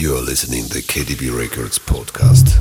You're listening to KDB Records podcast.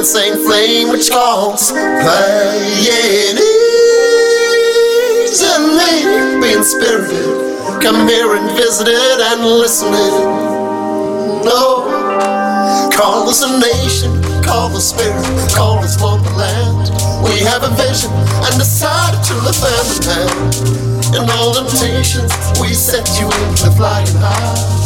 An insane flame which calls playing easily. Being spirited, come here and visit it and listen it. No, call us a nation, call the spirit, call us wonderland. We have a vision and decided to live hand in. In all temptations, we set you into flying high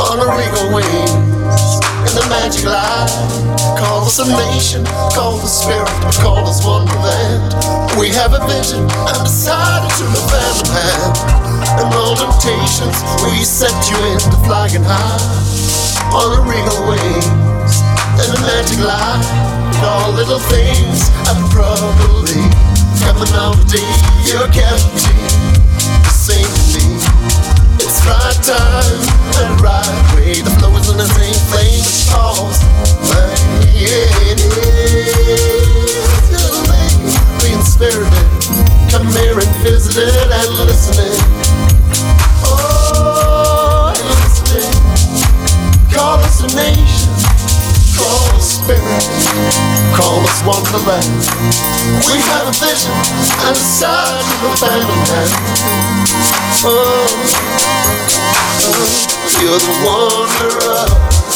on a regal wings in the magic light. Us a nation, call the spirit, call us wonderland. We have a vision and decided to live in hand. In all temptations, we set you into flying high on the regal wings glide. All little things are probably coming out of day. Your cavity, the same to me. It's time and right way. The flow is in the same flame as falls. Being spirited, come here and visit it and listening. Oh, and listening. Call us a nation, call us spirit, call us wonderland. We have a vision and a side to the family. Oh, you're the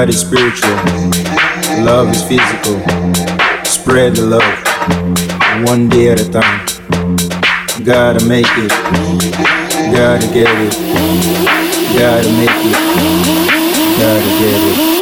God is spiritual, love is physical. Spread the love, one day at a time. Gotta make it, gotta get it, gotta make it, gotta get it.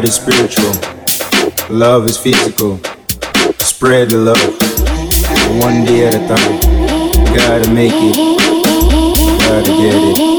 God is spiritual, love is physical. Spread the love, one day at a time. Gotta make it, gotta get it.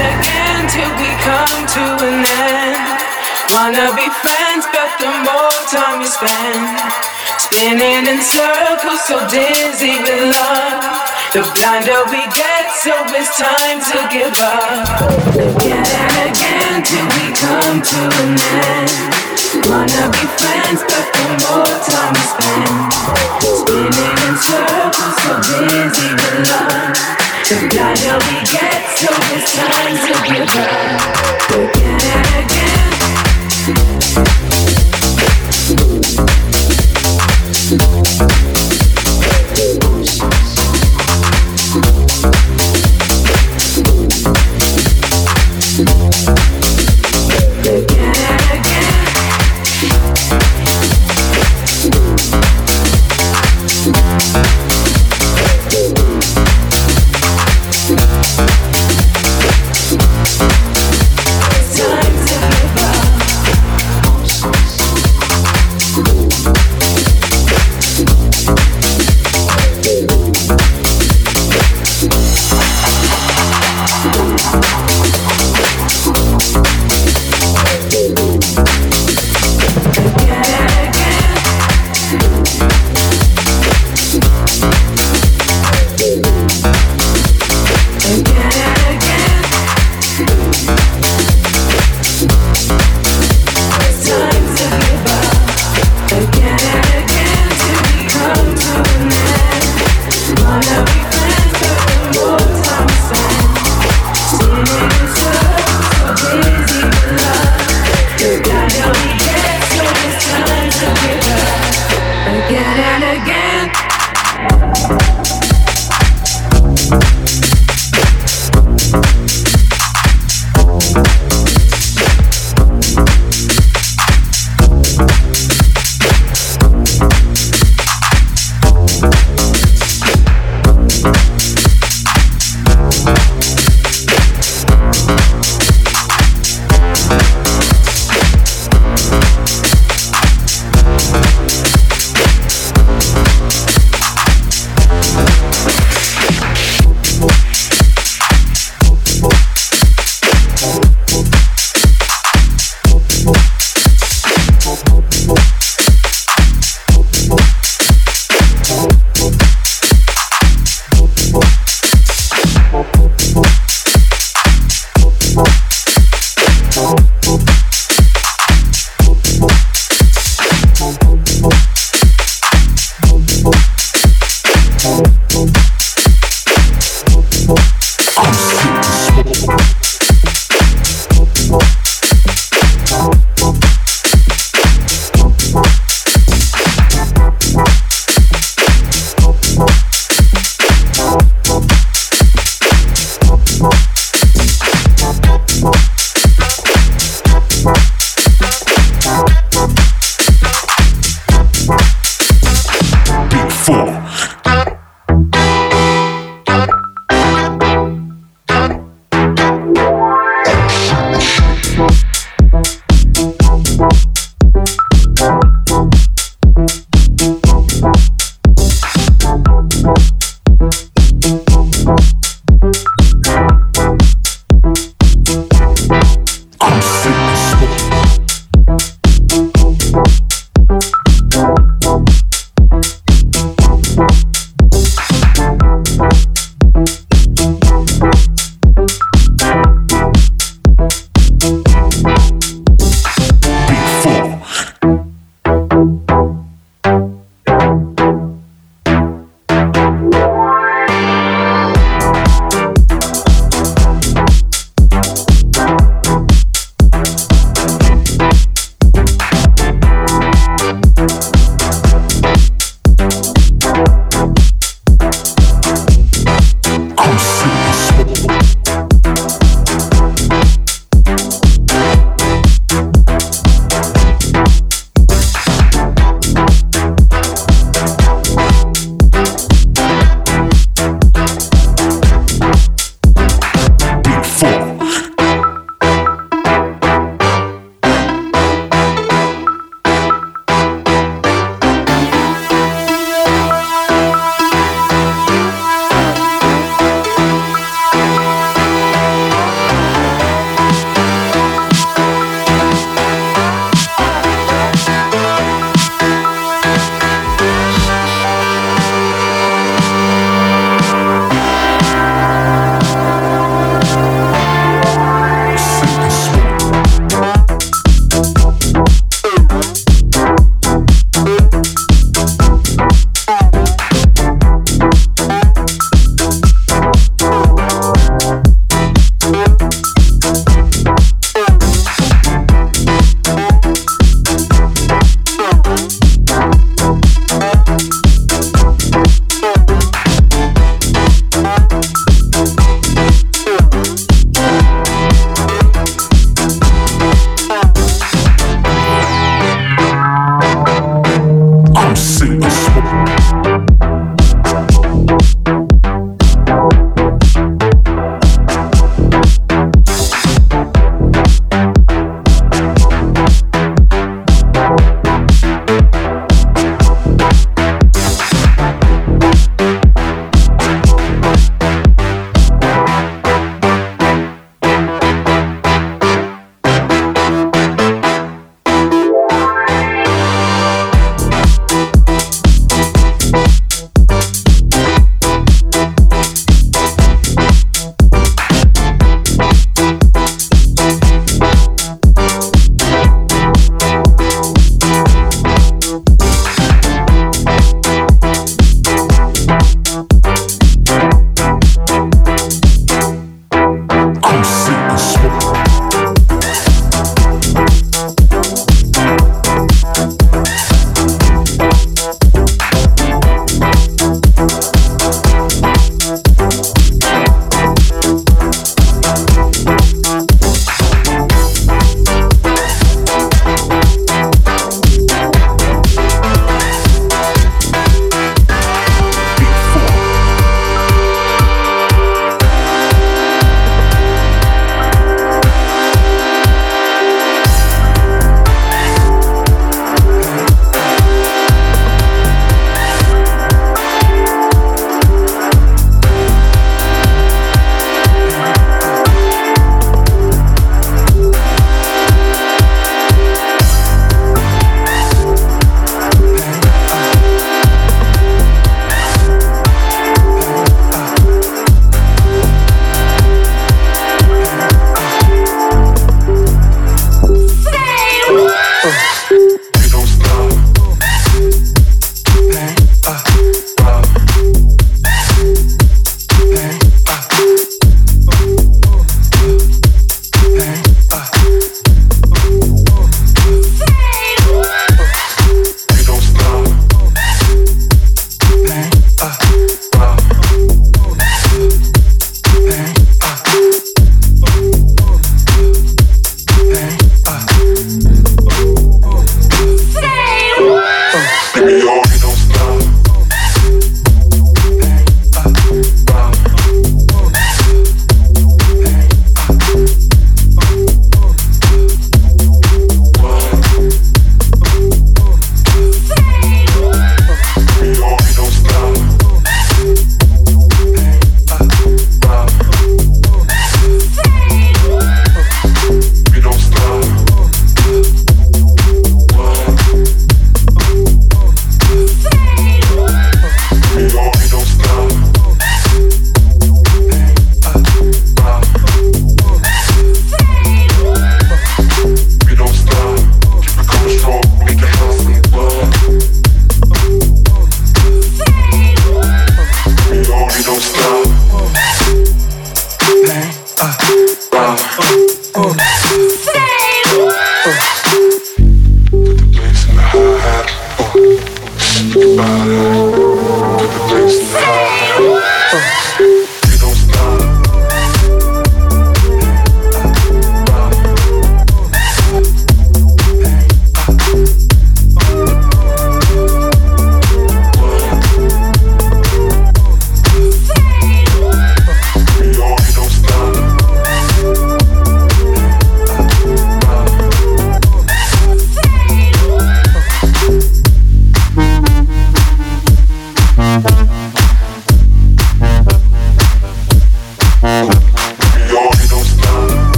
Again to come to an end. Wanna be fans but them all time is fan spinning in circles so dizzy the love. The blind owl we get so this time to give up. And again till we come to an end. Wanna be friends, but the more time we spend. Spinning in circles, so busy with love. The blinder we get, so it's time to give up. Again and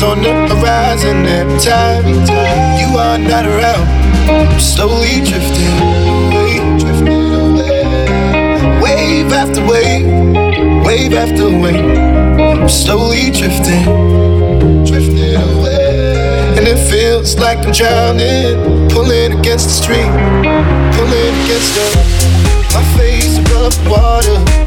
sands on the horizon every time you are not around. I'm slowly drifting away, drifting away. Wave after wave, wave after wave. I'm slowly drifting, drifting away. And it feels like I'm drowning, pulling against the stream, pulling against the my face above water.